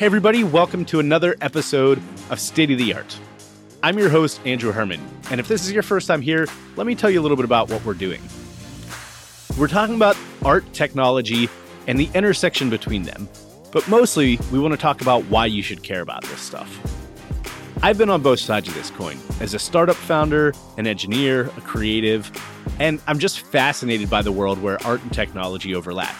Hey, everybody, welcome to another episode of State of the Art. I'm your host, Andrew Herman, and if this is your first time here, let me tell you a little bit about what we're doing. We're talking about art, technology, and the intersection between them, but mostly we want to talk about why you should care about this stuff. I've been on both sides of this coin as a startup founder, an engineer, a creative, and I'm just fascinated by the world where art and technology overlap.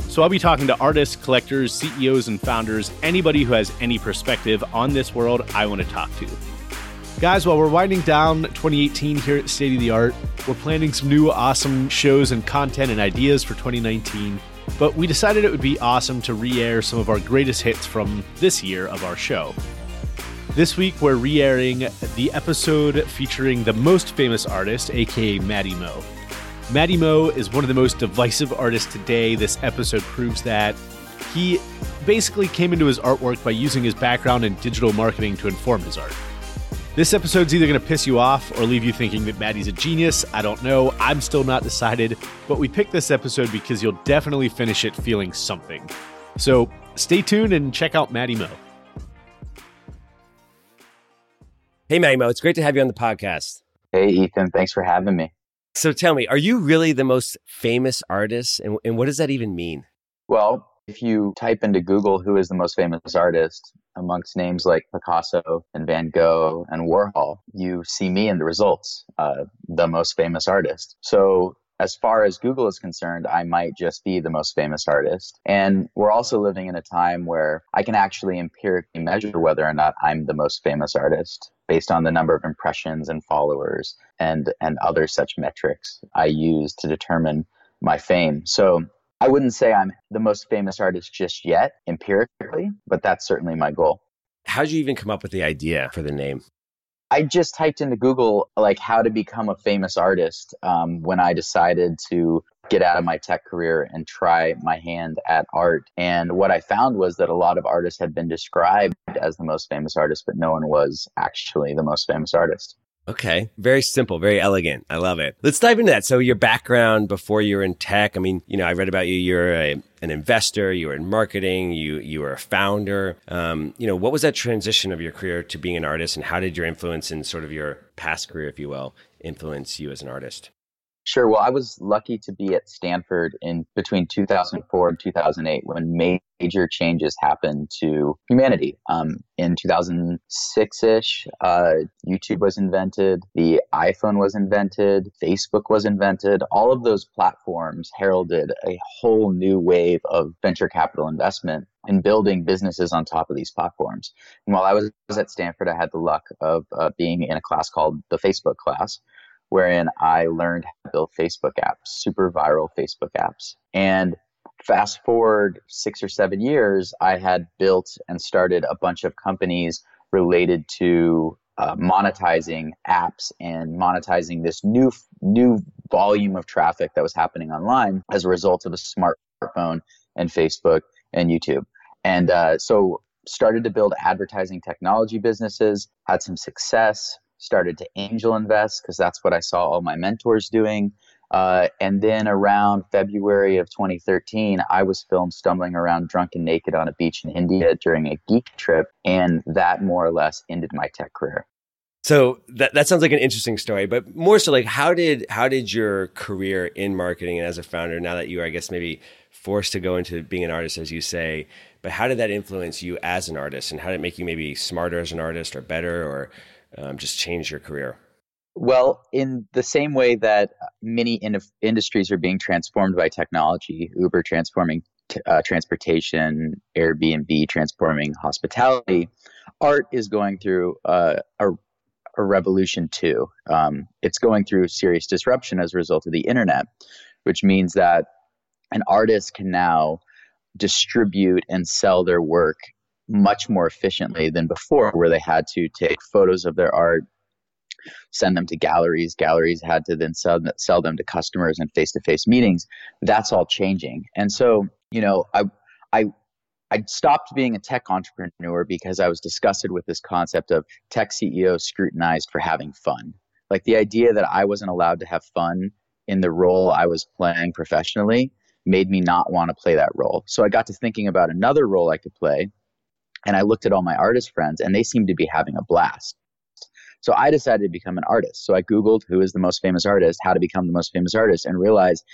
So I'll be talking to artists, collectors, CEOs, and founders, anybody who has any perspective on this world I want to talk to. Guys, while we're winding down 2018 here at State of the Art, we're planning some new awesome shows and content and ideas for 2019. But we decided it would be awesome to re air some of our greatest hits from this year of our show. This week, we're re airing the episode featuring the most famous artist, aka Matty Mo. Matty Mo is one of the most divisive artists today. This episode proves that. He basically came into his artwork by using his background in digital marketing to inform his art. This episode's either going to piss you off or leave you thinking that Matty's a genius. I don't know. I'm still not decided. But we picked this episode because you'll definitely finish it feeling something. So stay tuned and check out Matty Mo. Hey, Matty Mo. It's great to have you on the podcast. Hey, Ethan. Thanks for having me. So tell me, are you really the most famous artist? And, and what does that even mean? Well, if you type into Google who is the most famous artist amongst names like Picasso and Van Gogh and Warhol, you see me in the results, uh, the most famous artist. So as far as Google is concerned, I might just be the most famous artist. And we're also living in a time where I can actually empirically measure whether or not I'm the most famous artist based on the number of impressions and followers and and other such metrics I use to determine my fame. So I wouldn't say I'm the most famous artist just yet empirically, but that's certainly my goal. How did you even come up with the idea for the name? I just typed into Google like how to become a famous artist um, when I decided to get out of my tech career and try my hand at art. And what I found was that a lot of artists had been described as the most famous artist, but no one was actually the most famous artist. Okay. Very simple, very elegant. I love it. Let's dive into that. So your background before you were in tech, I mean, you know, I read about you. You're a, an investor, you were in marketing, you, you were a founder. Um, you know, what was that transition of your career to being an artist and how did your influence in sort of your past career, if you will, influence you as an artist? Sure. Well, I was lucky to be at Stanford in between 2004 and 2008 when major changes happened to humanity. Um, in 2006 ish, uh, YouTube was invented, the iPhone was invented, Facebook was invented. All of those platforms heralded a whole new wave of venture capital investment in building businesses on top of these platforms. And while I was at Stanford, I had the luck of uh, being in a class called the Facebook class wherein I learned how to build Facebook apps, super viral Facebook apps. And fast forward six or seven years, I had built and started a bunch of companies related to uh, monetizing apps and monetizing this new new volume of traffic that was happening online as a result of a smartphone and Facebook and YouTube. And uh, so started to build advertising technology businesses, had some success, started to angel invest because that's what I saw all my mentors doing. Uh, and then around February of 2013, I was filmed stumbling around drunk and naked on a beach in India during a geek trip. And that more or less ended my tech career. So that, that sounds like an interesting story, but more so like how did how did your career in marketing and as a founder, now that you are, I guess, maybe forced to go into being an artist, as you say, but how did that influence you as an artist, and how did it make you maybe smarter as an artist, or better, or um, just change your career? Well, in the same way that many in- industries are being transformed by technology, Uber transforming t- uh, transportation, Airbnb transforming hospitality, art is going through uh, a, a, revolution too. Um, it's going through serious disruption as a result of the internet, which means that an artist can now distribute and sell their work much more efficiently than before, where they had to take photos of their art, send them to galleries. Galleries had to then sell, sell them to customers and face to face meetings. That's all changing. And so, you know, I, I, I stopped being a tech entrepreneur because I was disgusted with this concept of tech CEOs scrutinized for having fun. Like the idea that I wasn't allowed to have fun in the role I was playing professionally made me not want to play that role. So I got to thinking about another role I could play, and I looked at all my artist friends, and they seemed to be having a blast. So I decided to become an artist. So I Googled who is the most famous artist, how to become the most famous artist, and realized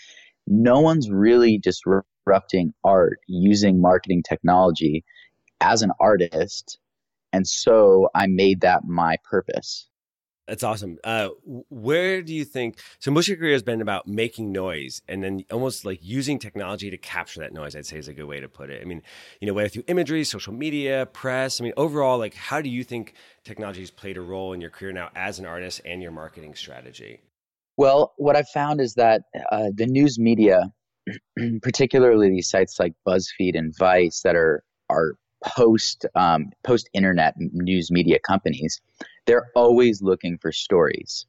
no one's really disrupting art using marketing technology as an artist. And so I made that my purpose. That's awesome. Uh, where do you think? So most of your career has been about making noise, and then almost like using technology to capture that noise. I'd say is a good way to put it. I mean, you know, whether through imagery, social media, press. I mean, overall, like, how do you think technology has played a role in your career now as an artist and your marketing strategy? Well, what I've found is that uh, the news media, particularly these sites like BuzzFeed and Vice, that are are post um, post internet news media companies they're always looking for stories.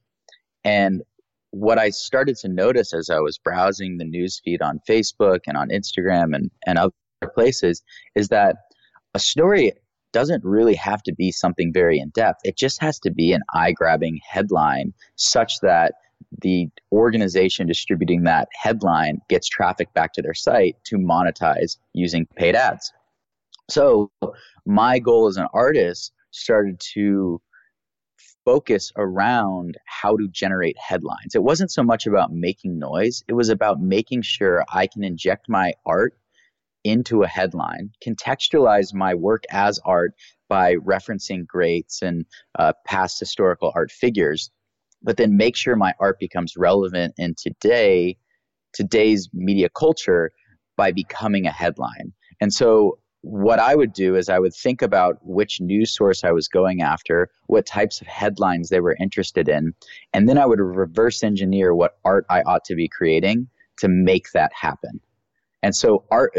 And what I started to notice as I was browsing the news feed on Facebook and on Instagram and, and other places is that a story doesn't really have to be something very in depth. It just has to be an eye grabbing headline such that the organization distributing that headline gets traffic back to their site to monetize using paid ads. So, my goal as an artist started to focus around how to generate headlines. It wasn't so much about making noise, it was about making sure I can inject my art into a headline, contextualize my work as art by referencing greats and uh, past historical art figures, but then make sure my art becomes relevant in today today's media culture by becoming a headline. And so what I would do is I would think about which news source I was going after, what types of headlines they were interested in, and then I would reverse engineer what art I ought to be creating to make that happen. And so art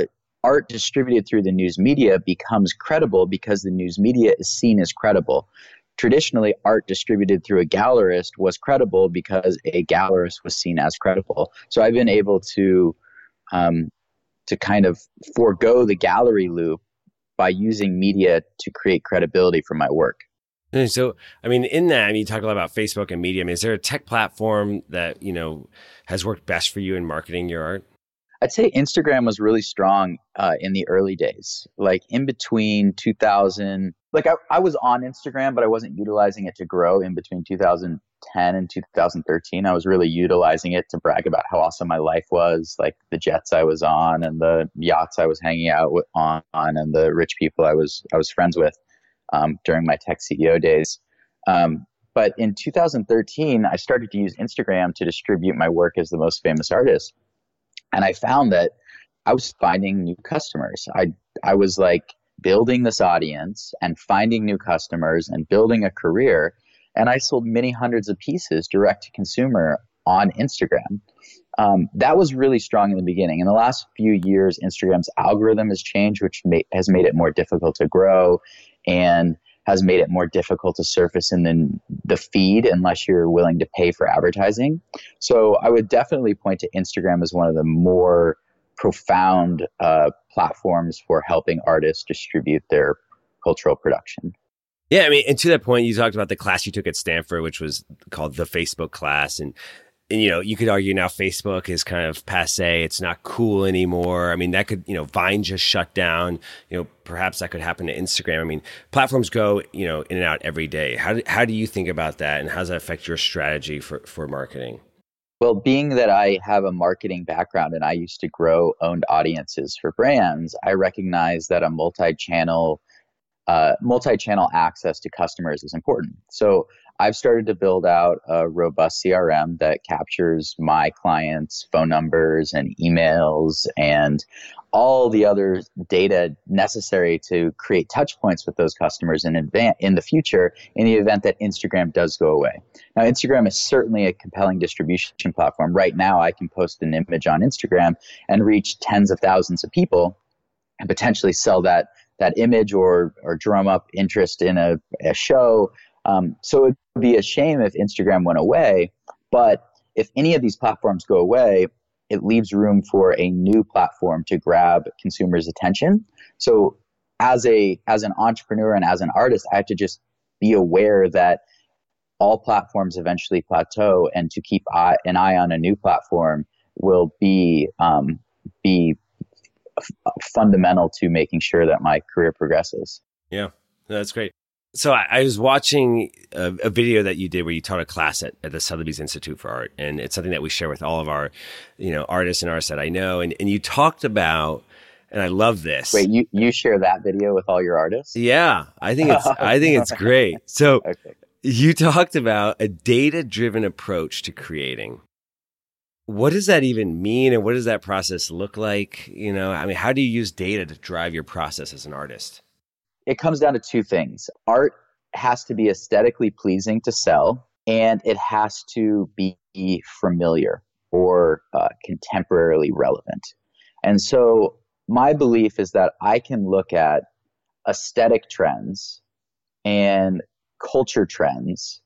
art distributed through the news media becomes credible because the news media is seen as credible. Traditionally, art distributed through a gallerist was credible because a gallerist was seen as credible. So I've been able to um, to kind of forego the gallery loop by using media to create credibility for my work. So, I mean, in that, I mean, you talk a lot about Facebook and media. I mean, is there a tech platform that, you know, has worked best for you in marketing your art? I'd say Instagram was really strong uh, in the early days, like in between 2000. Like I, I was on Instagram, but I wasn't utilizing it to grow in between 2010 and 2013. I was really utilizing it to brag about how awesome my life was, like the jets I was on and the yachts I was hanging out with, on, and the rich people I was I was friends with um, during my tech CEO days. Um, but in 2013, I started to use Instagram to distribute my work as the most famous artist and I found that I was finding new customers. I I was like building this audience and finding new customers and building a career. And I sold many hundreds of pieces direct to consumer on Instagram. Um, that was really strong in the beginning. In the last few years, Instagram's algorithm has changed, which may, has made it more difficult to grow and has made it more difficult to surface in the, the feed unless you're willing to pay for advertising. So I would definitely point to Instagram as one of the more profound uh, platforms for helping artists distribute their cultural production. Yeah, I mean, and to that point, you talked about the class you took at Stanford, which was called the Facebook class, and and you know you could argue now facebook is kind of passe it's not cool anymore. I mean that could you know vine just shut down you know perhaps that could happen to instagram. I mean platforms go you know in and out every day. How do, how do you think about that and how does that affect your strategy for, for marketing? Well being that i have a marketing background and i used to grow owned audiences for brands i recognize that a multi-channel uh, multi-channel access to customers is important so I've started to build out a robust CRM that captures my clients' phone numbers and emails and all the other data necessary to create touch points with those customers in advance in the future in the event that Instagram does go away. Now Instagram is certainly a compelling distribution platform. Right now I can post an image on Instagram and reach tens of thousands of people and potentially sell that that image or or drum up interest in a, a show um, so it would be a shame if Instagram went away. But if any of these platforms go away, it leaves room for a new platform to grab consumers' attention. So as a as an entrepreneur and as an artist, I have to just be aware that all platforms eventually plateau, and to keep eye, an eye on a new platform will be um, be f- fundamental to making sure that my career progresses. Yeah, that's great. So I, I was watching a, a, video that you did where you taught a class at, at the Sotheby's Institute for Art, and it's something that we share with all of our, you know, artists and artists that I know. And, and you talked about, and I love this. Wait, you you share that video with all your artists? Yeah, I think it's I think it's great. So okay. you talked about a data driven approach to creating. What does that even mean, and what does that process look like? You know, I mean, how do you use data to drive your process as an artist? it comes down to two things art has to be aesthetically pleasing to sell, and it has to be familiar or uh, contemporarily relevant. And so, my belief is that I can look at aesthetic trends and culture trends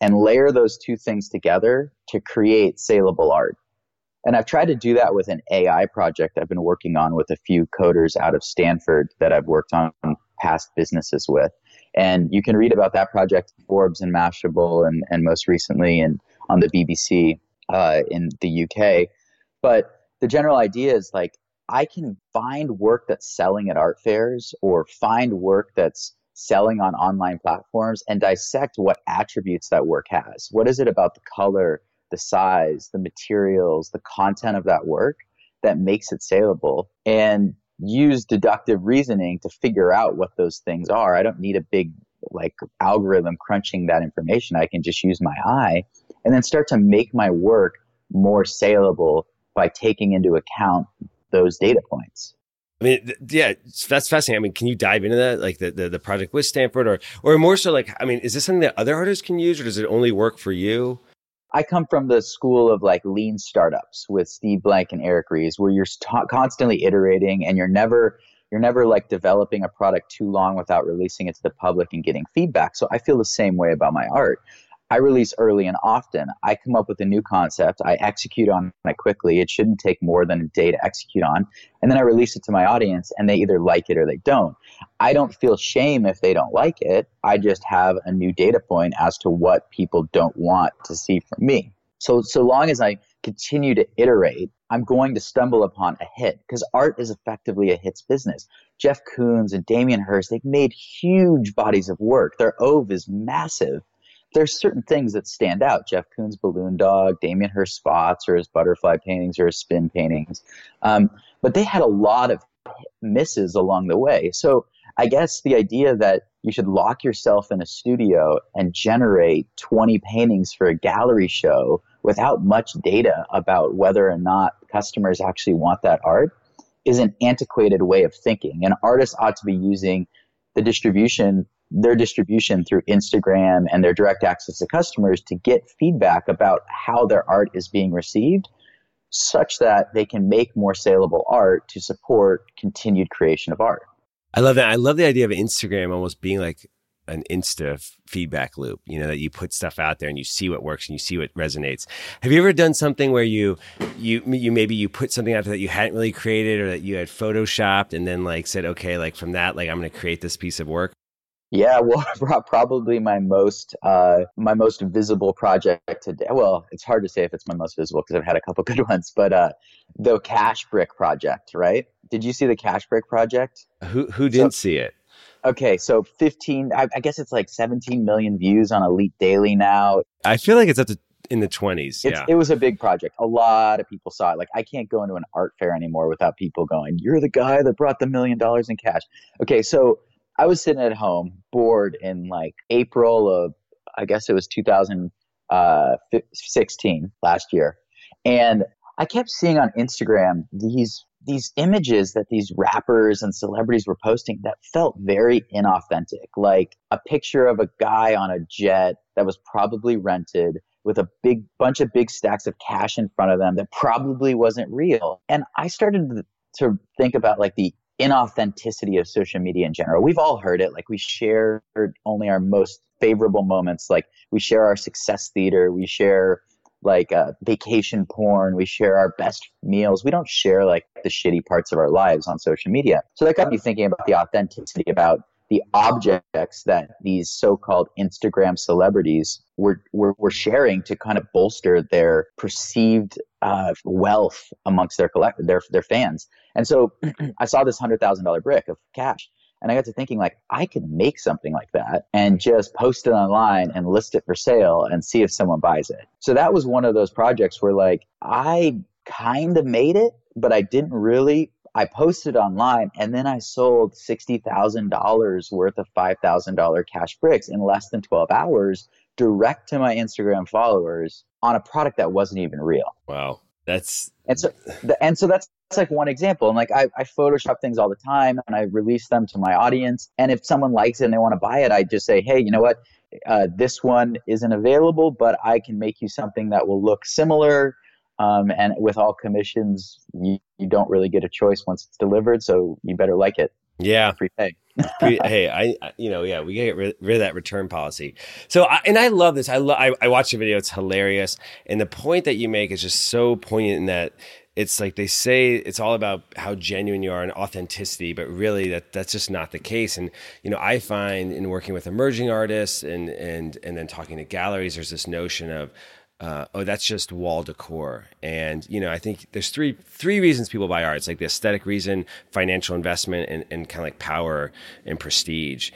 and layer those two things together to create saleable art. And I've tried to do that with an AI project I've been working on with a few coders out of Stanford that I've worked on past businesses with. And you can read about that project Forbes and Mashable and, and most recently in, on the BBC uh, in the UK. But the general idea is like, I can find work that's selling at art fairs or find work that's selling on online platforms and dissect what attributes that work has. What is it about the color, the size, the materials, the content of that work that makes it saleable? And use deductive reasoning to figure out what those things are. I don't need a big like algorithm crunching that information. I can just use my eye and then start to make my work more saleable by taking into account those data points. I mean, yeah, that's fascinating. I mean, can you dive into that, like the, the, the project with Stanford, or or more so, like, I mean, is this something that other artists can use, or does it only work for you? I come from the school of like lean startups with Steve Blank and Eric Ries, where you're constantly iterating and you're never you're never like developing a product too long without releasing it to the public and getting feedback. So I feel the same way about my art. I release early and often. I come up with a new concept. I execute on it quickly. It shouldn't take more than a day to execute on. And then I release it to my audience and they either like it or they don't. I don't feel shame if they don't like it. I just have a new data point as to what people don't want to see from me. So, so long as I continue to iterate, I'm going to stumble upon a hit because art is effectively a hits business. Jeff Koons and Damien Hirst, they've made huge bodies of work. Their Oeuvre is massive there's certain things that stand out. Jeff Koons' balloon dog, Damien Hirst spots, or his butterfly paintings, or his spin paintings. Um, but they had a lot of misses along the way. So I guess the idea that you should lock yourself in a studio and generate 20 paintings for a gallery show without much data about whether or not customers actually want that art is an antiquated way of thinking. And artists ought to be using the distribution their distribution through Instagram and their direct access to customers to get feedback about how their art is being received such that they can make more saleable art to support continued creation of art. I love that. I love the idea of Instagram almost being like an insta feedback loop, you know, that you put stuff out there and you see what works and you see what resonates. Have you ever done something where you, you, you maybe you put something out there that you hadn't really created or that you had photoshopped and then like said, okay, like from that, like I'm going to create this piece of work? Yeah, well, probably my most uh, my most visible project today. Well, it's hard to say if it's my most visible because I've had a couple good ones, but uh, the Cash Brick project, right? Did you see the Cash Brick project? Who who didn't so, see it? Okay, so 15, I, I, guess it's like 17 million views on Elite Daily now. I feel like it's up to in the 20s. yeah. It was a big project. A lot of people saw it. Like, I can't go into an art fair anymore without people going, You're the guy that brought the million dollars in cash. Okay, so I was sitting at home bored in like April of, I guess it was 2016 uh, last year. And I kept seeing on Instagram these these images that these rappers and celebrities were posting that felt very inauthentic, like a picture of a guy on a jet that was probably rented with a big bunch of big stacks of cash in front of them that probably wasn't real. And I started to think about like the inauthenticity of social media in general. We've all heard it. Like we share only our most favorable moments. Like we share our success theater. We share like uh, vacation porn. We share our best meals. We don't share like the shitty parts of our lives on social media. So that got me thinking about the authenticity about the objects that these so-called Instagram celebrities were, were, were sharing to kind of bolster their perceived uh, wealth amongst their collect their their fans. And so I saw this hundred thousand dollar brick of cash, And I got to thinking, like, I could make something like that and just post it online and list it for sale and see if someone buys it. So that was one of those projects where, like, I kind of made it, but I didn't really. I posted online and then I sold $60,000 worth of $5,000 cash bricks in less than 12 hours direct to my Instagram followers on a product that wasn't even real. Wow. That's and so and so that's that's like one example. And like I, I Photoshop things all the time and I release them to my audience. And if someone likes it and they want to buy it, I just say, hey, you know what? Uh, this one isn't available, but I can make you something that will look similar. Um, and with all commissions, you, you don't really get a choice once it's delivered. So you better like it. Yeah. Hey, I, you know, yeah, we get rid, of that return policy. So, I, and I love this. I love, I, I watched the video. It's hilarious. And the point that you make is just so poignant in that it's like they say it's all about how genuine you are and authenticity, but really that that's just not the case. And you know, I find in working with emerging artists and and and then talking to galleries, there's this notion of uh, oh, that's just wall decor. And you know, I think there's three three reasons people buy art. It's like the aesthetic reason, financial investment, and, and kind of like power and prestige.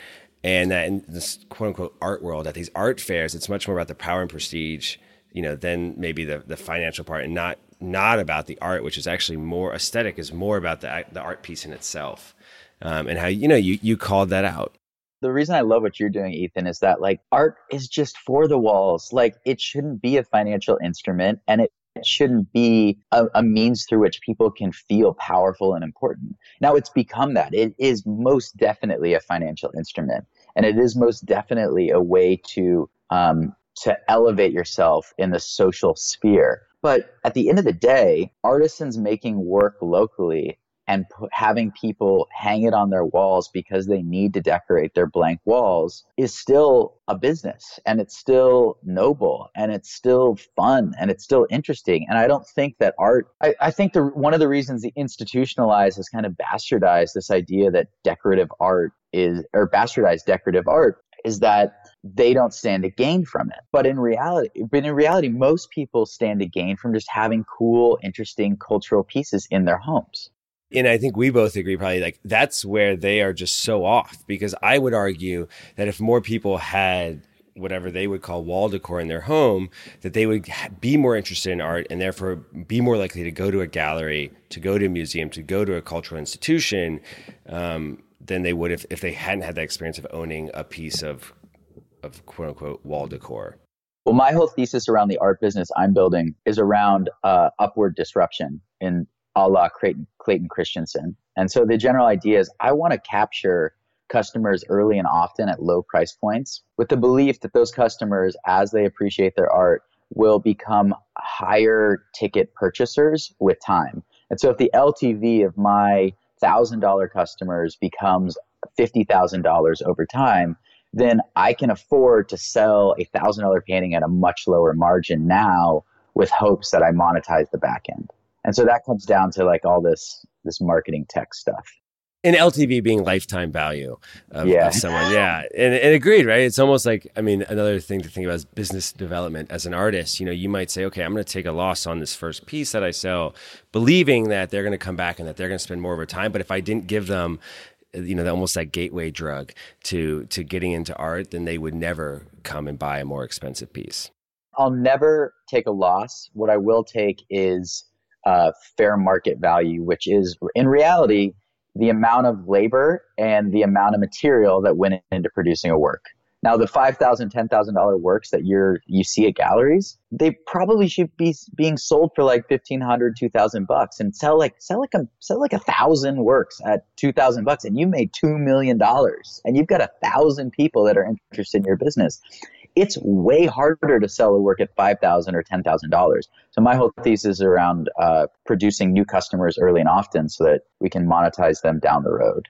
And that in this quote unquote art world, at these art fairs, it's much more about the power and prestige, you know, than maybe the the financial part, and not not about the art, which is actually more aesthetic, is more about the the art piece in itself, um, and how you know you you called that out. The reason I love what you're doing, Ethan, is that like art is just for the walls. Like it shouldn't be a financial instrument, and it shouldn't be a, a, means through which people can feel powerful and important. Now it's become that. It is most definitely a financial instrument, and it is most definitely a way to um, to elevate yourself in the social sphere. But at the end of the day, artisans making work locally and p- having people hang it on their walls because they need to decorate their blank walls is still a business and it's still noble and it's still fun and it's still interesting. And I don't think that art, I, I think the, one of the reasons the institutionalized has kind of bastardized this idea that decorative art is, or bastardized decorative art is that they don't stand to gain from it. But in reality, but in reality, most people stand to gain from just having cool, interesting cultural pieces in their homes. And I think we both agree probably like that's where they are just so off because I would argue that if more people had whatever they would call wall decor in their home, that they would be more interested in art and therefore be more likely to go to a gallery, to go to a museum, to go to a cultural institution um, than they would if, if they hadn't had that experience of owning a piece of of quote unquote wall decor? Well, my whole thesis around the art business I'm building is around uh, upward disruption in a la Clayton, Clayton Christensen. And so the general idea is I want to capture customers early and often at low price points with the belief that those customers, as they appreciate their art, will become higher ticket purchasers with time. And so if the LTV of my $1,000 customers becomes $50,000 over time, then I can afford to sell a thousand dollar painting at a much lower margin now with hopes that I monetize the back end. And so that comes down to like all this this marketing tech stuff. And LTV being lifetime value of, yeah. of someone. Yeah. And, and agreed, right? It's almost like, I mean, another thing to think about is business development as an artist. You know, you might say, okay, I'm going to take a loss on this first piece that I sell, believing that they're going to come back and that they're going to spend more of their time. But if I didn't give them you know almost that gateway drug to to getting into art then they would never come and buy a more expensive piece i'll never take a loss what i will take is uh, fair market value which is in reality the amount of labor and the amount of material that went into producing a work now, the five thousand, ten thousand dollar works that you're you see at galleries, they probably should be being sold for like fifteen hundred, two thousand bucks, and sell like sell like a sell like a thousand works at two thousand bucks, and you made two million dollars, and you've got a thousand people that are interested in your business. It's way harder to sell a work at five thousand or ten thousand dollars. So my whole thesis is around uh, producing new customers early and often, so that we can monetize them down the road.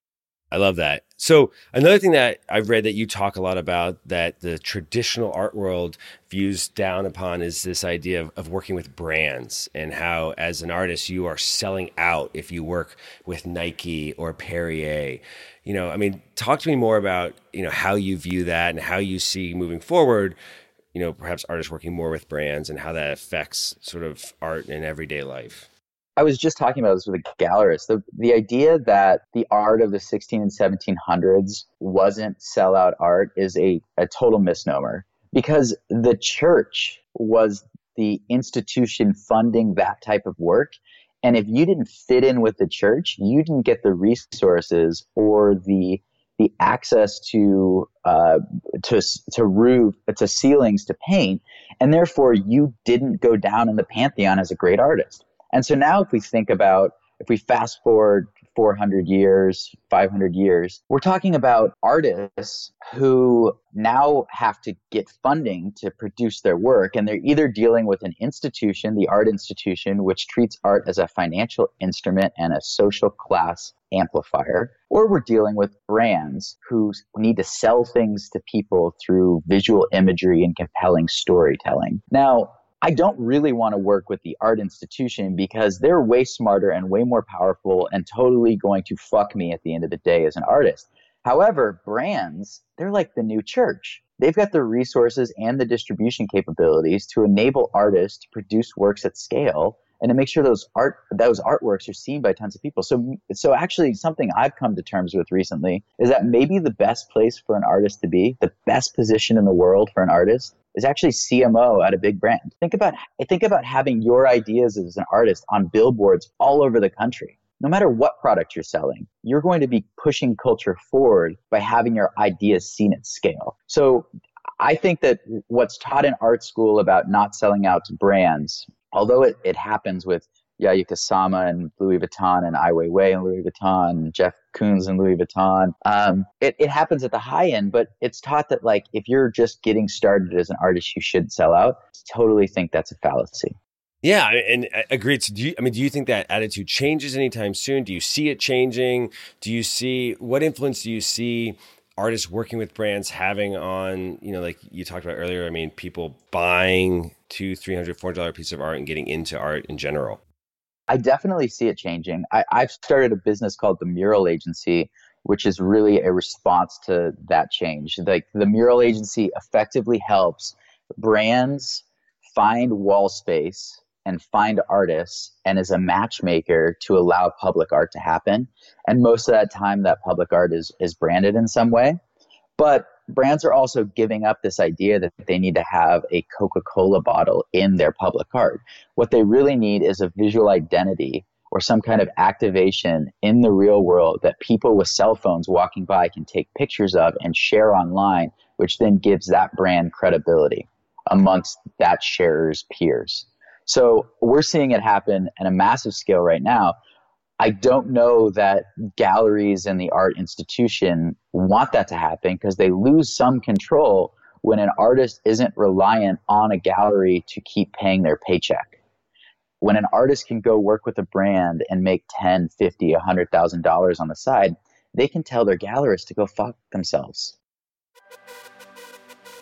I love that. So another thing that I've read that you talk a lot about that the traditional art world views down upon is this idea of, of working with brands and how as an artist you are selling out if you work with Nike or Perrier. You know, I mean, talk to me more about, you know, how you view that and how you see moving forward, you know, perhaps artists working more with brands and how that affects sort of art in everyday life. I was just talking about this with a gallerist. The, the idea that the art of the 16 and 1700s wasn't sellout art is a, a total misnomer because the church was the institution funding that type of work. And if you didn't fit in with the church, you didn't get the resources or the the access to uh, to to roof to ceilings to paint, and therefore you didn't go down in the pantheon as a great artist. And so now, if we think about if we fast forward 400 years, 500 years. We're talking about artists who now have to get funding to produce their work. And they're either dealing with an institution, the art institution, which treats art as a financial instrument and a social class amplifier, or we're dealing with brands who need to sell things to people through visual imagery and compelling storytelling. Now, I don't really want to work with the art institution because they're way smarter and way more powerful and totally going to fuck me at the end of the day as an artist. However, brands, they're like the new church. They've got the resources and the distribution capabilities to enable artists to produce works at scale and to make sure those art those artworks are seen by tons of people. So so actually something I've come to terms with recently is that maybe the best place for an artist to be, the best position in the world for an artist is actually CMO at a big brand. Think about think about having your ideas as an artist on billboards all over the country. No matter what product you're selling, you're going to be pushing culture forward by having your ideas seen at scale. So I think that what's taught in art school about not selling out to brands, although it, it happens with Yayoi Kusama and Louis Vuitton and Ai Weiwei and Louis Vuitton, and Jeff Koons and Louis Vuitton. Um, it, it happens at the high end, but it's taught that like if you're just getting started as an artist, you should sell out. Totally think that's a fallacy. Yeah, and agreed. So do you, I mean, do you think that attitude changes anytime soon? Do you see it changing? Do you see what influence do you see artists working with brands having on, you know, like you talked about earlier? I mean, people buying two, three hundred, four dollar piece of art and getting into art in general. I definitely see it changing. I, I've started a business called the Mural Agency, which is really a response to that change. Like the Mural Agency effectively helps brands find wall space and find artists and is a matchmaker to allow public art to happen. And most of that time that public art is is branded in some way. But brands are also giving up this idea that they need to have a Coca Cola bottle in their public art. What they really need is a visual identity or some kind of activation in the real world that people with cell phones walking by can take pictures of and share online, which then gives that brand credibility amongst that sharer's peers. So we're seeing it happen at a massive scale right now. I don't know that galleries and the art institution want that to happen because they lose some control when an artist isn't reliant on a gallery to keep paying their paycheck. When an artist can go work with a brand and make 10, 50, $100,000 on the side, they can tell their gallerist to go fuck themselves.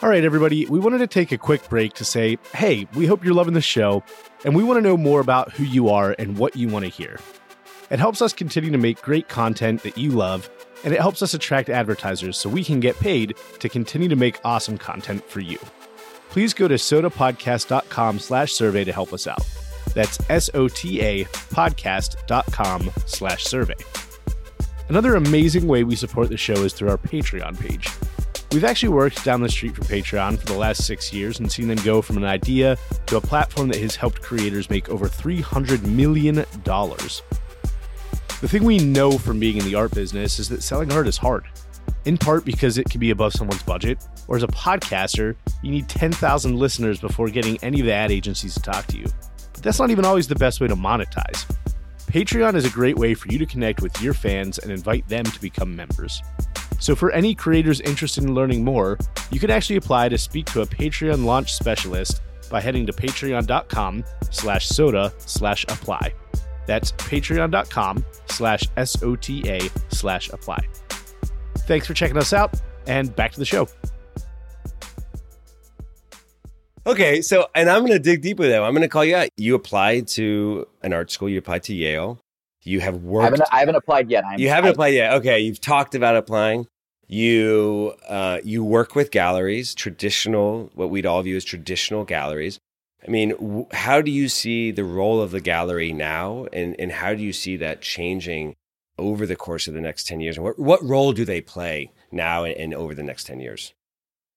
All right, everybody, we wanted to take a quick break to say, hey, we hope you're loving the show, and we want to know more about who you are and what you want to hear. It helps us continue to make great content that you love, and it helps us attract advertisers so we can get paid to continue to make awesome content for you. Please go to sotapodcast.com slash survey to help us out. That's S-O-T-A podcast.com slash survey. Another amazing way we support the show is through our Patreon page. We've actually worked down the street from Patreon for the last six years and seen them go from an idea to a platform that has helped creators make over $300 million. The thing we know from being in the art business is that selling art is hard, in part because it can be above someone's budget, or as a podcaster, you need 10,000 listeners before getting any of the ad agencies to talk to you. But that's not even always the best way to monetize. Patreon is a great way for you to connect with your fans and invite them to become members. So for any creators interested in learning more, you can actually apply to speak to a Patreon launch specialist by heading to patreon.com slash soda slash apply. That's patreon.com slash S-O-T-A slash apply. Thanks for checking us out, and back to the show. Okay, so and I'm going to dig deeper though. I'm going to call you out. You applied to an art school. You applied to Yale. You have worked. I haven't, I haven't applied yet. I'm, you haven't I, applied yet. Okay, you've talked about applying. You uh, you work with galleries, traditional, what we'd all view as traditional galleries. I mean, how do you see the role of the gallery now, and, and how do you see that changing over the course of the next 10 years? And what, what role do they play now and, and over the next 10 years?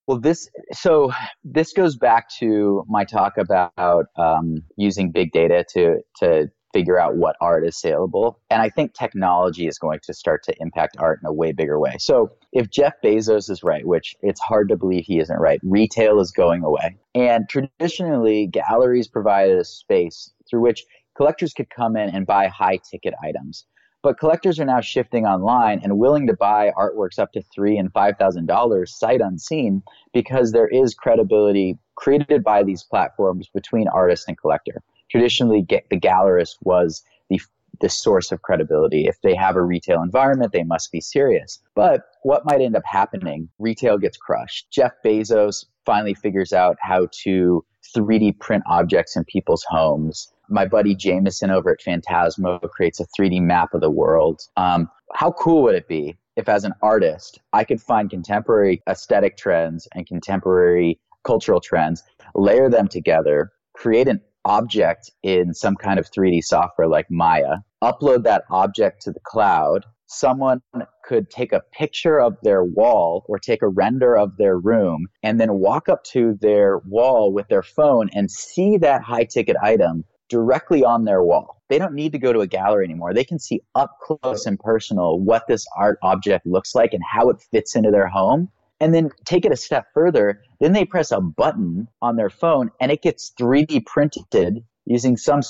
Well, this so this goes back to my talk about um, using big data to to figure out what art is saleable, and I think technology is going to start to impact art in a way bigger way. So, if Jeff Bezos is right, which it's hard to believe he isn't right, retail is going away, and traditionally galleries provided a space through which collectors could come in and buy high ticket items. But collectors are now shifting online and willing to buy artworks up to three and five thousand dollars sight unseen because there is credibility created by these platforms between artist and collector. Traditionally, the gallerist was the the source of credibility. If they have a retail environment, they must be serious. But what might end up happening? Retail gets crushed. Jeff Bezos finally figures out how to 3D print objects in people's homes my buddy Jameson over at Fantasmo creates a 3D map of the world. Um, how cool would it be if, as an artist, I could find contemporary aesthetic trends and contemporary cultural trends, layer them together, create an object in some kind of 3D software like Maya, upload that object to the cloud. Someone could take a picture of their wall or take a render of their room and then walk up to their wall with their phone and see that high ticket item directly on their wall. They don't need to go to a gallery anymore. They can see up close and personal what this art object looks like and how it fits into their home. And then take it a step further. Then they press a button on their phone and it gets 3D printed using some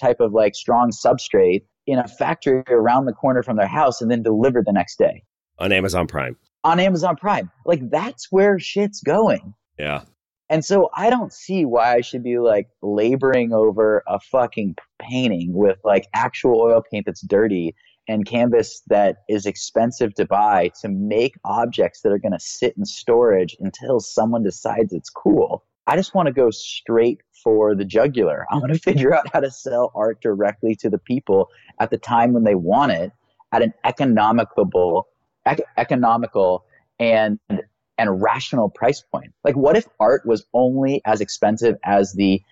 type of, like strong substrate in a factory around the corner from their house and then delivered the next day. On Amazon Prime. On Amazon Prime. Like that's where shit's going. Yeah. And so I don't see why I should be like laboring over a fucking painting with like actual oil paint that's dirty and canvas that is expensive to buy to make objects that are going to sit in storage until someone decides it's cool. I just want to go straight for the jugular. I want to figure out how to sell art directly to the people at the time when they want it at an economical, ec- economical and and rational price point. Like, what if art was only as expensive as the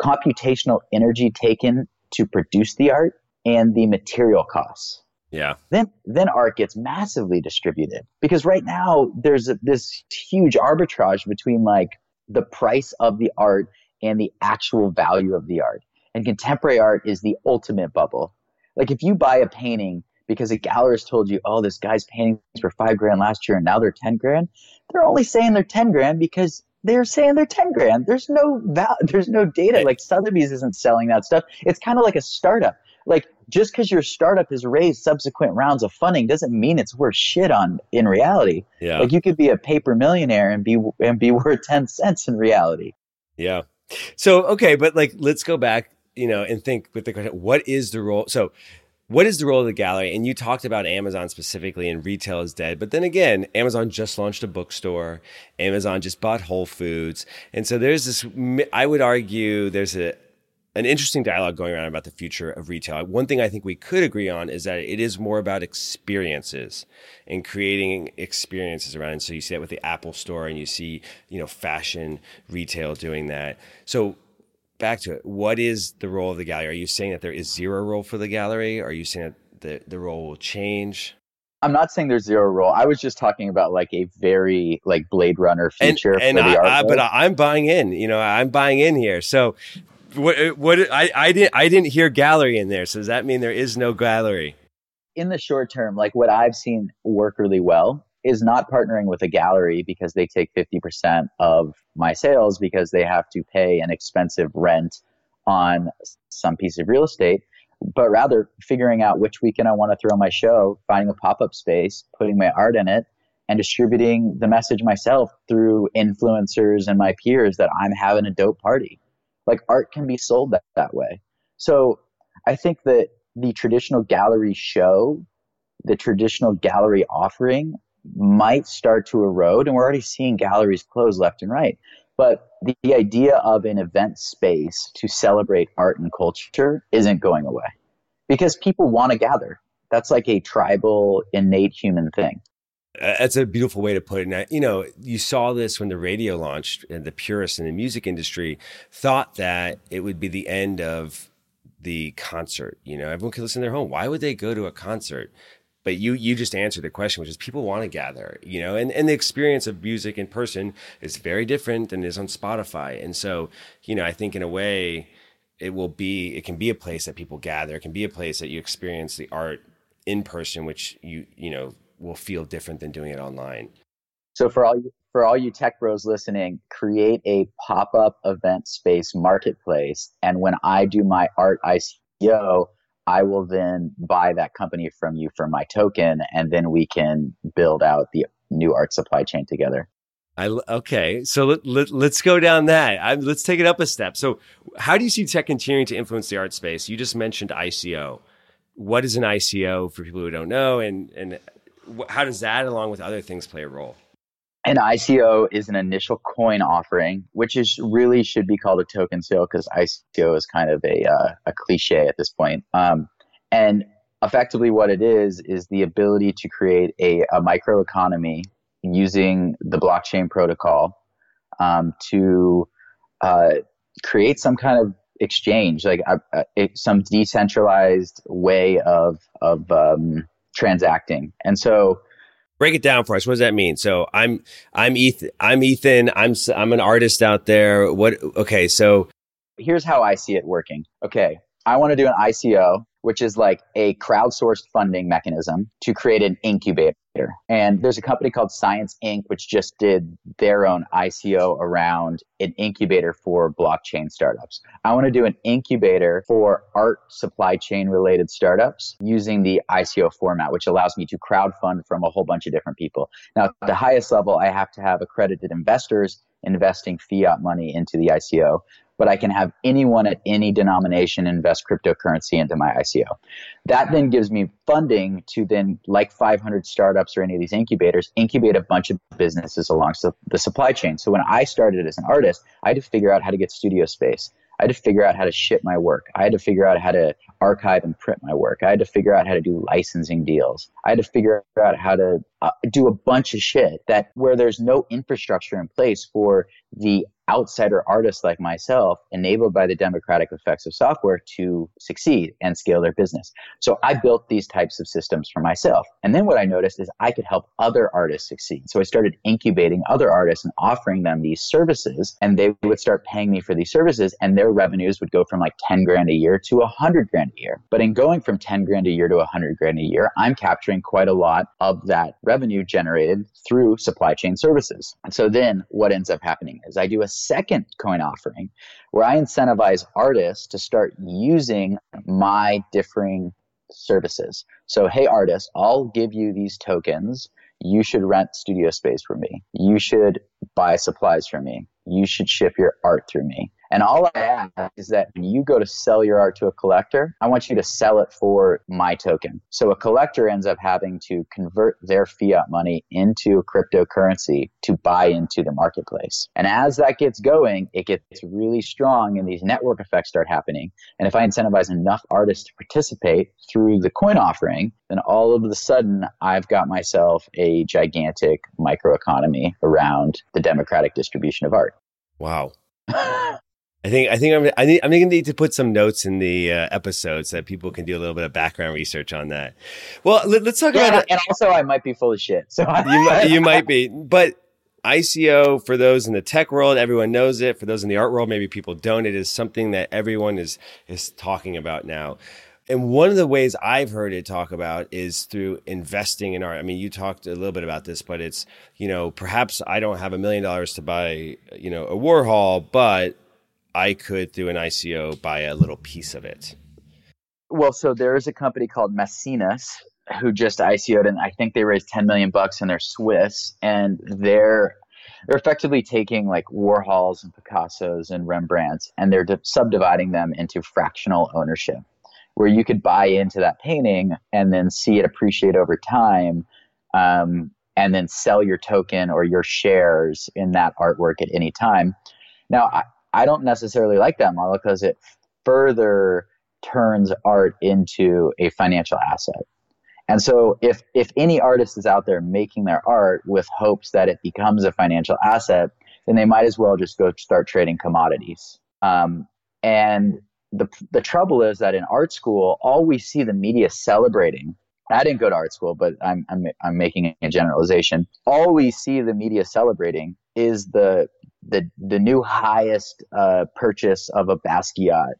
computational energy taken to produce the art and the material costs? Yeah. Then, then art gets massively distributed because right now there's a, this huge arbitrage between like the price of the art and the actual value of the art. And contemporary art is the ultimate bubble. Like if you buy a painting because a gallerist told you, oh, this guy's paintings were five grand last year and now they're 10 grand. They're only saying they're 10 grand because they're saying they're 10 grand. There's no val- there's no data. Like Sotheby's isn't selling that stuff. It's kind of like a startup. Like just because your startup has raised subsequent rounds of funding doesn't mean it's worth shit on in reality. Yeah. Like you could be a paper millionaire and be and be worth 10 cents in reality. Yeah. So okay, but like let's go back, you know, and think with the question, what is the role? So what is the role of the gallery? And you talked about Amazon specifically and retail is dead. But then again, Amazon just launched a bookstore. Amazon just bought Whole Foods. And so there's this, I would argue there's a, an interesting dialogue going around about the future of retail. One thing I think we could agree on is that it is more about experiences and creating experiences around. And so you see that with the Apple store and you see, you know, fashion retail doing that. So back to it. What is the role of the gallery? Are you saying that there is zero role for the gallery? Are you saying that the, the role will change? I'm not saying there's zero role. I was just talking about like a very like Blade Runner future. And, and I, I, but I'm buying in. You know, I'm buying in here. So, what? What? I, I didn't. I didn't hear gallery in there. So does that mean there is no gallery? In the short term, like what I've seen work really well is not partnering with a gallery because they take 50% of my sales because they have to pay an expensive rent on some piece of real estate, but rather figuring out which weekend I want to throw my show, finding a pop up space, putting my art in it, and distributing the message myself through influencers and my peers that I'm having a dope party. Like art can be sold that, that way. So I think that the traditional gallery show, the traditional gallery offering might start to erode, and we're already seeing galleries close left and right. But the, the idea of an event space to celebrate art and culture isn't going away because people want to gather. That's like a tribal, innate human thing. Uh, that's a beautiful way to put it. Now, you know, you saw this when the radio launched, and the purists in the music industry thought that it would be the end of the concert. You know, everyone could listen to their home. Why would they go to a concert? But you you just answered the question, which is people want to gather, you know, and, and the experience of music in person is very different than is on Spotify. And so, you know, I think in a way it will be it can be a place that people gather, it can be a place that you experience the art in person, which you you know will feel different than doing it online. So for all you, for all you tech bros listening, create a pop up event space marketplace, and when I do my art ICO, I will then buy that company from you for my token, and then we can build out the new art supply chain together. I, okay, so let, let, us go down that. I, let's take it up a step. So, how do you see tech continuing to influence the art space? You just mentioned ICO. What is an ICO for people who don't know, and and how does that, along with other things, play a role? An ICO is an initial coin offering, which is really should be called a token sale because ICO is kind of a uh, a cliche at this point. Um, and effectively, what it is is the ability to create a, a microeconomy using the blockchain protocol um, to uh, create some kind of exchange, like uh, uh, some decentralized way of of um, transacting. And so break it down for us. What does that mean? So I'm I'm Ethan. I'm Ethan. I'm I'm an artist out there. What? Okay, so here's how I see it working. Okay, I want to do an ICO, which is like a crowdsourced funding mechanism to create an incubator. And there's a company called Science Inc., which just did their own ICO around an incubator for blockchain startups. I want to do an incubator for art supply chain related startups using the ICO format, which allows me to crowdfund from a whole bunch of different people. Now, at the highest level, I have to have accredited investors investing fiat money into the ICO but I can have anyone at any denomination invest cryptocurrency into my ICO. That then gives me funding to then, like 500 startups or any of these incubators, incubate a bunch of businesses along the supply chain. So when I started as an artist, I had to figure out how to get studio space. I had to figure out how to ship my work. I had to figure out how to archive and print my work. I had to figure out how to do licensing deals. I had to figure out how to uh, do a bunch of shit that where there's no infrastructure in place for the outsider artists like myself enabled by the democratic effects of software to succeed and scale their business. So I built these types of systems for myself. And then what I noticed is I could help other artists succeed. So I started incubating other artists and offering them these services and they would start paying me for these services and their revenues would go from like 10 grand a year to 100 grand a year. But in going from 10 grand a year to 100 grand a year, I'm capturing quite a lot of that revenue generated through supply chain services. And so then what ends up happening is I do a second coin offering where I incentivize artists to start using my differing services. So, hey, artist, I'll give you these tokens. You should rent studio space for me. You should buy supplies for me. You should ship your art through me. And all I ask is that when you go to sell your art to a collector, I want you to sell it for my token. So a collector ends up having to convert their fiat money into cryptocurrency to buy into the marketplace. And as that gets going, it gets really strong and these network effects start happening. And if I incentivize enough artists to participate through the coin offering, then all of a sudden I've got myself a gigantic microeconomy around the democratic distribution of art. Wow. I think I think I'm I need, I'm going to need to put some notes in the uh, episodes so that people can do a little bit of background research on that. Well, let, us talk yeah, about. And also, I might be full of shit. So you might, you might be, but ICO for those in the tech world, everyone knows it. For those in the art world, maybe people don't. It is something that everyone is is talking about now. And one of the ways I've heard it talk about is through investing in art. I mean, you talked a little bit about this, but it's, you know, perhaps I don't have a million dollars to buy, you know, a Warhol, but I could, through an ICO, buy a little piece of it? Well, so there is a company called Maecenas who just ICO'd, and I think they raised 10 million bucks, and they're Swiss, and they're they're effectively taking like Warhols and Picassos and Rembrandts, and they're subdividing them into fractional ownership, where you could buy into that painting and then see it appreciate over time. Um, and then sell your token or your shares in that artwork at any time. Now, I, I don't necessarily like that model because it further turns art into a financial asset. And so if if any artist is out there making their art with hopes that it becomes a financial asset, then they might as well just go start trading commodities. Um, and the the trouble is that in art school, all we see the media celebrating. I didn't go to art school, but I'm I'm I'm making a generalization. All we see the media celebrating is the the the new highest uh, purchase of a Basquiat,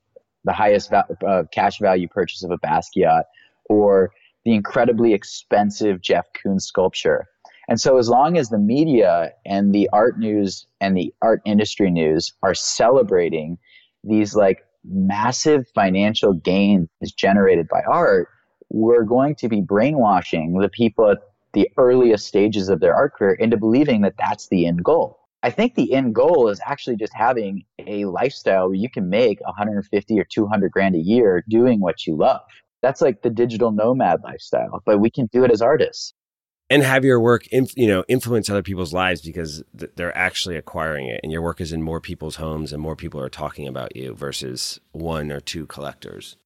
the highest va- uh, cash value purchase of a Basquiat, or the incredibly expensive Jeff Koons sculpture. And so, as long as the media and the art news and the art industry news are celebrating these like massive financial gains generated by art, we're going to be brainwashing the people at the earliest stages of their art career into believing that that's the end goal. I think the end goal is actually just having a lifestyle where you can make 150 or 200 grand a year doing what you love. That's like the digital nomad lifestyle but we can do it as artists. And have your work inf- you know influence other people's lives because th- they're actually acquiring it and your work is in more people's homes and more people are talking about you versus one or two collectors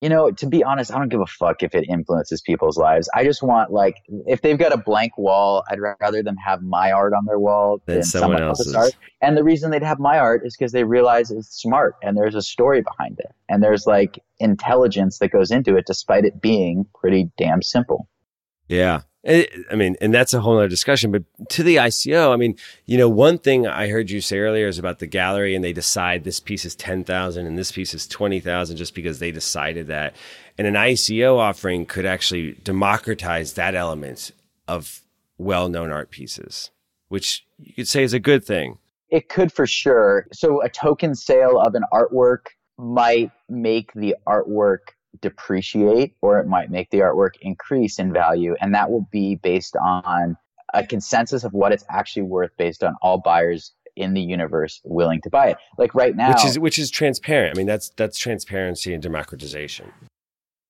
you know, to be honest, I don't give a fuck if it influences people's lives. I just want like if they've got a blank wall, I'd rather them have my art on their wall than, than someone, someone else's art. And the reason they'd have my art is because they realize it's smart and there's a story behind it. And there's like intelligence that goes into it despite it being pretty damn simple. Yeah. Eh, I mean, and that's a whole other discussion. But to the ICO, I mean, you know, one thing I heard you say earlier is about the gallery, and they decide this piece is ten thousand and this piece is twenty thousand just because they decided that. And an ICO offering could actually democratize that element of well-known art pieces, which you could say is a good thing. It could for sure. So a token sale of an artwork might make the artwork depreciate or it might make the artwork increase in value. And that will be based on a consensus of what it's actually worth based on all buyers in the universe willing to buy it. Like right now Which is which is transparent. I mean that's that's transparency and democratization.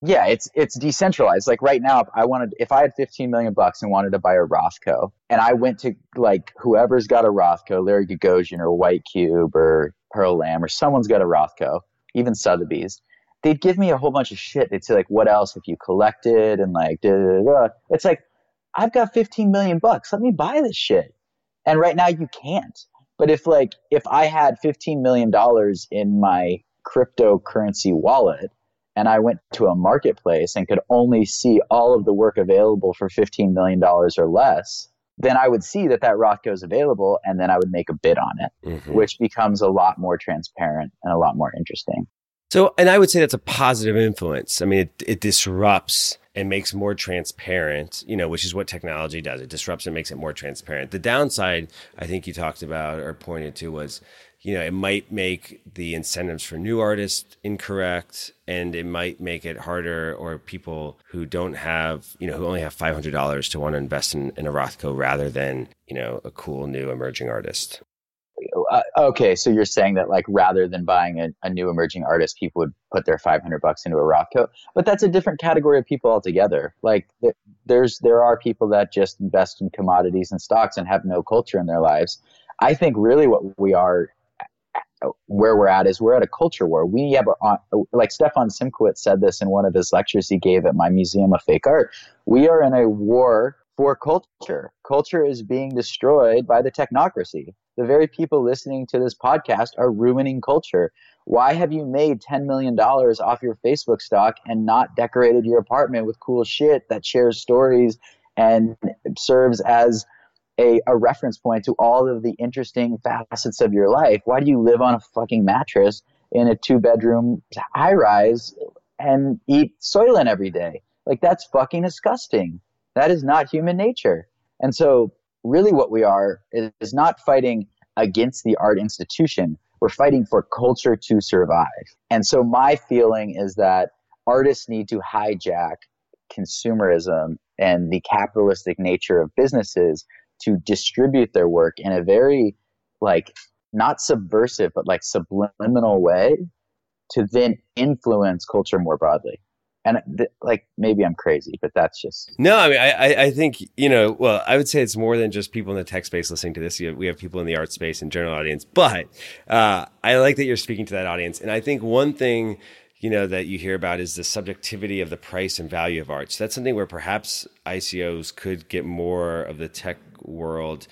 Yeah, it's it's decentralized. Like right now, if I wanted if I had 15 million bucks and wanted to buy a Rothko, and I went to like whoever's got a Rothko, Larry Gagosian or White Cube or Pearl Lam or someone's got a Rothko, even Sotheby's, they'd give me a whole bunch of shit. They'd say like, "What else have you collected?" And like, da, da, da. it's like, I've got 15 million bucks. Let me buy this shit. And right now you can't. But if like if I had 15 million dollars in my cryptocurrency wallet and I went to a marketplace and could only see all of the work available for 15 million dollars or less, then I would see that that Rothko is available and then I would make a bid on it, mm-hmm. which becomes a lot more transparent and a lot more interesting. So, and I would say that's a positive influence. I mean, it, it disrupts and makes more transparent, you know, which is what technology does. It disrupts and makes it more transparent. The downside, I think you talked about or pointed to was, you know, it might make the incentives for new artists incorrect and it might make it harder or people who don't have, you know, who only have $500 to want to invest in, in a Rothko rather than, you know, a cool new emerging artist uh, okay, so you're saying that like rather than buying a, a, new emerging artist, people would put their 500 bucks into a Rothko, but that's a different category of people altogether. Like there's there are people that just invest in commodities and stocks and have no culture in their lives. I think really what we are where we're at is we're at a culture war. We have like Stefan Simchowitz said this in one of his lectures he gave at my Museum of Fake Art. We are in a war for culture. Culture is being destroyed by the technocracy the very people listening to this podcast are ruining culture. Why have you made $10 million off your Facebook stock and not decorated your apartment with cool shit that shares stories and serves as a, a reference point to all of the interesting facets of your life? Why do you live on a fucking mattress in a two bedroom high rise and eat Soylent every day? Like, that's fucking disgusting. That is not human nature. And so really what we are is, not fighting against the art institution. We're fighting for culture to survive. And so my feeling is that artists need to hijack consumerism and the capitalistic nature of businesses to distribute their work in a very like not subversive but like subliminal way to then influence culture more broadly and th- like maybe I'm crazy, but that's just no. I mean, I I think you know. Well, I would say it's more than just people in the tech space listening to this. We have people in the art space and general audience, but uh, I like that you're speaking to that audience. And I think one thing you know, that you hear about is the subjectivity of the price and value of art. So that's something where perhaps ICOs could get more of the tech world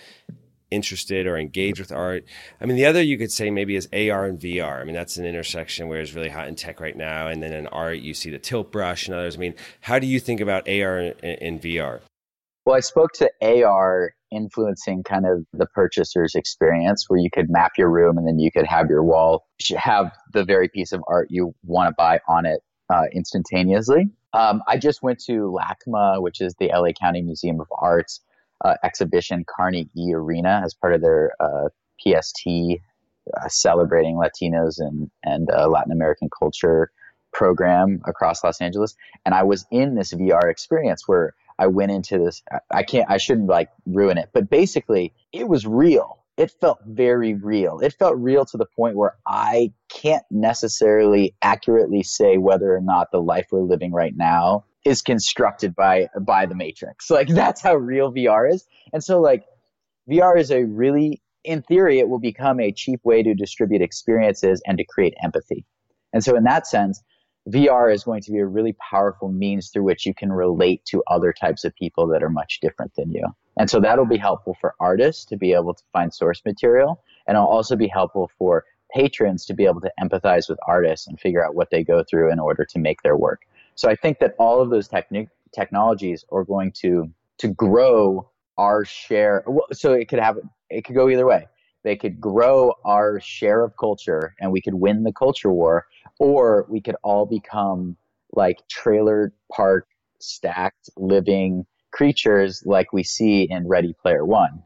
interested or engaged with art. I mean, the other you could say maybe is AR and VR. I mean, that's an intersection where it's really hot in tech right now. And then in art, you see the tilt brush and others. I mean, how do you think about AR and, and VR? Well, I spoke to AR influencing kind of the purchaser's experience where you could map your room and then you could have your wall have the very piece of art you want to buy on it uh, instantaneously. Um, I just went to LACMA, which is the LA County Museum of Art's uh, exhibition, Carne y Arena, as part of their uh, PST uh, celebrating Latinos and, and uh, Latin American culture program across Los Angeles. And I was in this VR experience where I went into this. I can't, I shouldn't like ruin it, but basically, it was real. It felt very real. It felt real to the point where I can't necessarily accurately say whether or not the life we're living right now is constructed by by the matrix. Like that's how real VR is. And so like VR is a really in theory it will become a cheap way to distribute experiences and to create empathy. And so in that sense, VR is going to be a really powerful means through which you can relate to other types of people that are much different than you. And so that'll be helpful for artists to be able to find source material. And it'll also be helpful for patrons to be able to empathize with artists and figure out what they go through in order to make their work. So I think that all of those techni- technologies are going to to grow our share. So it could have it could go either way. They could grow our share of culture, and we could win the culture war, or we could all become like trailer park stacked living creatures like we see in Ready Player One.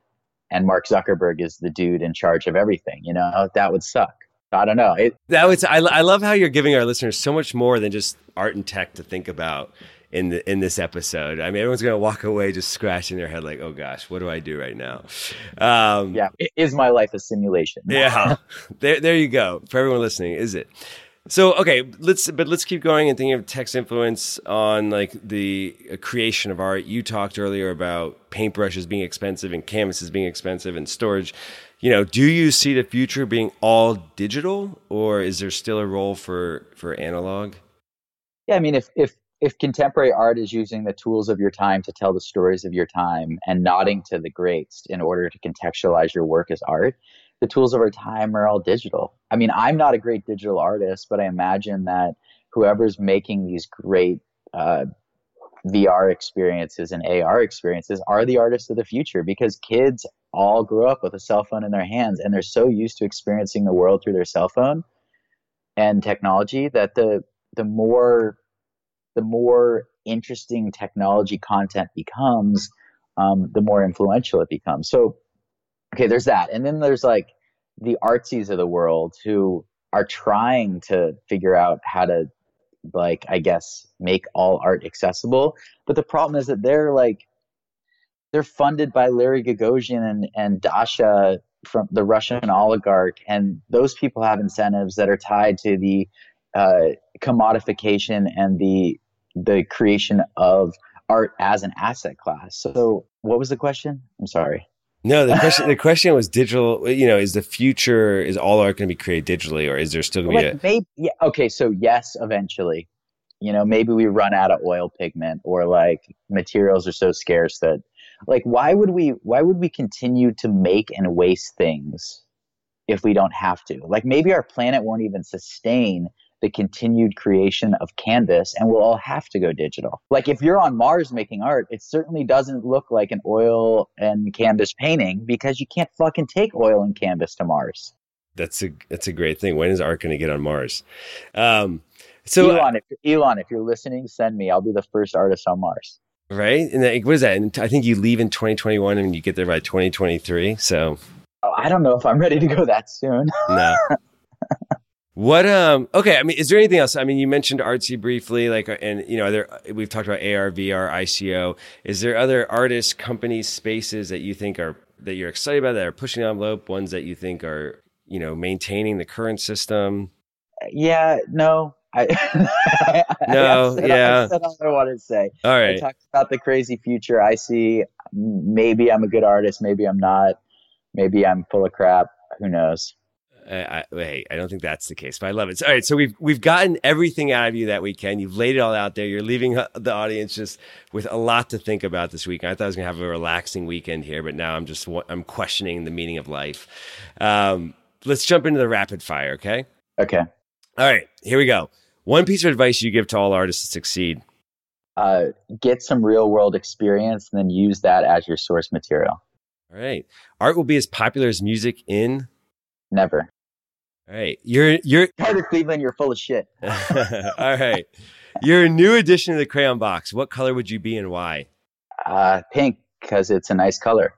And Mark Zuckerberg is the dude in charge of everything. You know, that would suck. I don't know. It, that was I, I love how you're giving our listeners so much more than just art and tech to think about in the in this episode. I mean, everyone's gonna walk away just scratching their head like, "Oh gosh, what do I do right now?" Um, yeah, is my life a simulation? yeah, there there you go. For everyone listening, is it? So okay, let's but let's keep going and thinking of tech's influence on like the uh, creation of art. You talked earlier about paintbrushes being expensive and canvases being expensive and storage you know, do you see the future being all digital, or is there still a role for for analog? Yeah, I mean, if if if contemporary art is using the tools of your time to tell the stories of your time and nodding to the greats in order to contextualize your work as art, the tools of our time are all digital. I mean, I'm not a great digital artist, but I imagine that whoever's making these great uh, VR experiences and AR experiences are the artists of the future because kids all grew up with a cell phone in their hands and they're so used to experiencing the world through their cell phone and technology that the the more the more interesting technology content becomes um, the more influential it becomes so okay there's that and then there's like the Artsys of the world who are trying to figure out how to like i guess make all art accessible but the problem is that they're like they're funded by Larry Gagosian and, and Dasha from the Russian oligarch, and those people have incentives that are tied to the uh, commodification and the the creation of art as an asset class. So, what was the question? I'm sorry. No, the question the question was digital. You know, is the future is all art going to be created digitally, or is there still going to be a maybe? Yeah, okay, so yes, eventually. You know, maybe we run out of oil pigment, or like materials are so scarce that like why would we why would we continue to make and waste things if we don't have to like maybe our planet won't even sustain the continued creation of canvas and we'll all have to go digital like if you're on mars making art it certainly doesn't look like an oil and canvas painting because you can't fucking take oil and canvas to mars that's a that's a great thing when is art going to get on mars um so elon if, elon if you're listening send me i'll be the first artist on mars right? And what is that? And I think you leave in 2021 and you get there by 2023. So oh, I don't know if I'm ready to go that soon. no. What um okay, I mean is there anything else? I mean you mentioned Artsy briefly like and you know there we've talked about AR, VR, ICO. Is there other artists, companies, spaces that you think are that you're excited about that are pushing the envelope, ones that you think are, you know, maintaining the current system? Yeah, no. I, no, I yeah. I said all I wanted to say. All right. I talked about the crazy future I see. Maybe I'm a good artist. Maybe I'm not. Maybe I'm full of crap. Who knows? I, I, I don't think that's the case, but I love it. So, all right, so we've we've gotten everything out of you that weekend. You've laid it all out there. You're leaving uh, the audience just with a lot to think about this week. I thought I was gonna have a relaxing weekend here, but now I'm just I'm questioning the meaning of life. Um, let's jump into the rapid fire, okay? Okay. All right, here we go. One piece of advice you give to all artists to succeed. Uh, get some real world experience and then use that as your source material. All right. Art will be as popular as music in Never. All right. You're you're Carter Cleveland, you're full of shit. All right. You're a new addition to the crayon box. What color would you be and why? Uh, pink, because it's a nice color.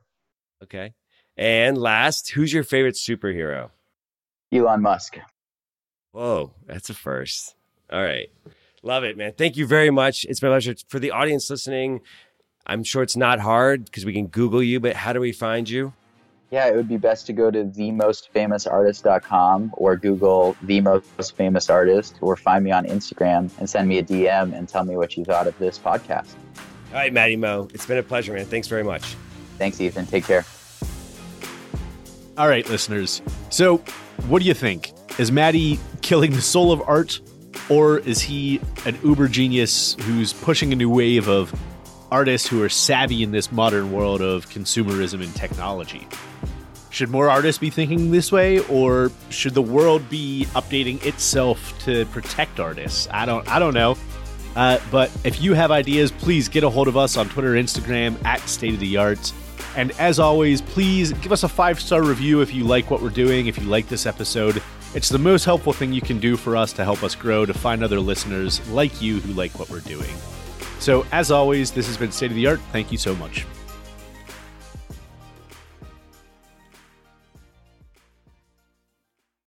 Okay. And last, who's your favorite superhero? Elon Musk. Whoa, that's a first. All right. Love it, man. Thank you very much. It's my pleasure. For the audience listening, I'm sure it's not hard because we can Google you, but how do we find you? Yeah, it would be best to go to themostfamousartist.com or Google the most famous artist or find me on Instagram and send me a DM and tell me what you thought of this podcast. All right, Matty Mo. It's been a pleasure, man. Thanks very much. Thanks, Ethan. Take care. All right, listeners. So, what do you think? Is Matty killing the soul of art, or is he an uber genius who's pushing a new wave of artists who are savvy in this modern world of consumerism and technology? Should more artists be thinking this way, or should the world be updating itself to protect artists? I don't, I don't know. Uh, but if you have ideas, please get a hold of us on Twitter, Instagram at State of the Art. And as always, please give us a five star review if you like what we're doing, if you like this episode. It's the most helpful thing you can do for us to help us grow, to find other listeners like you who like what we're doing. So, as always, this has been State of the Art. Thank you so much.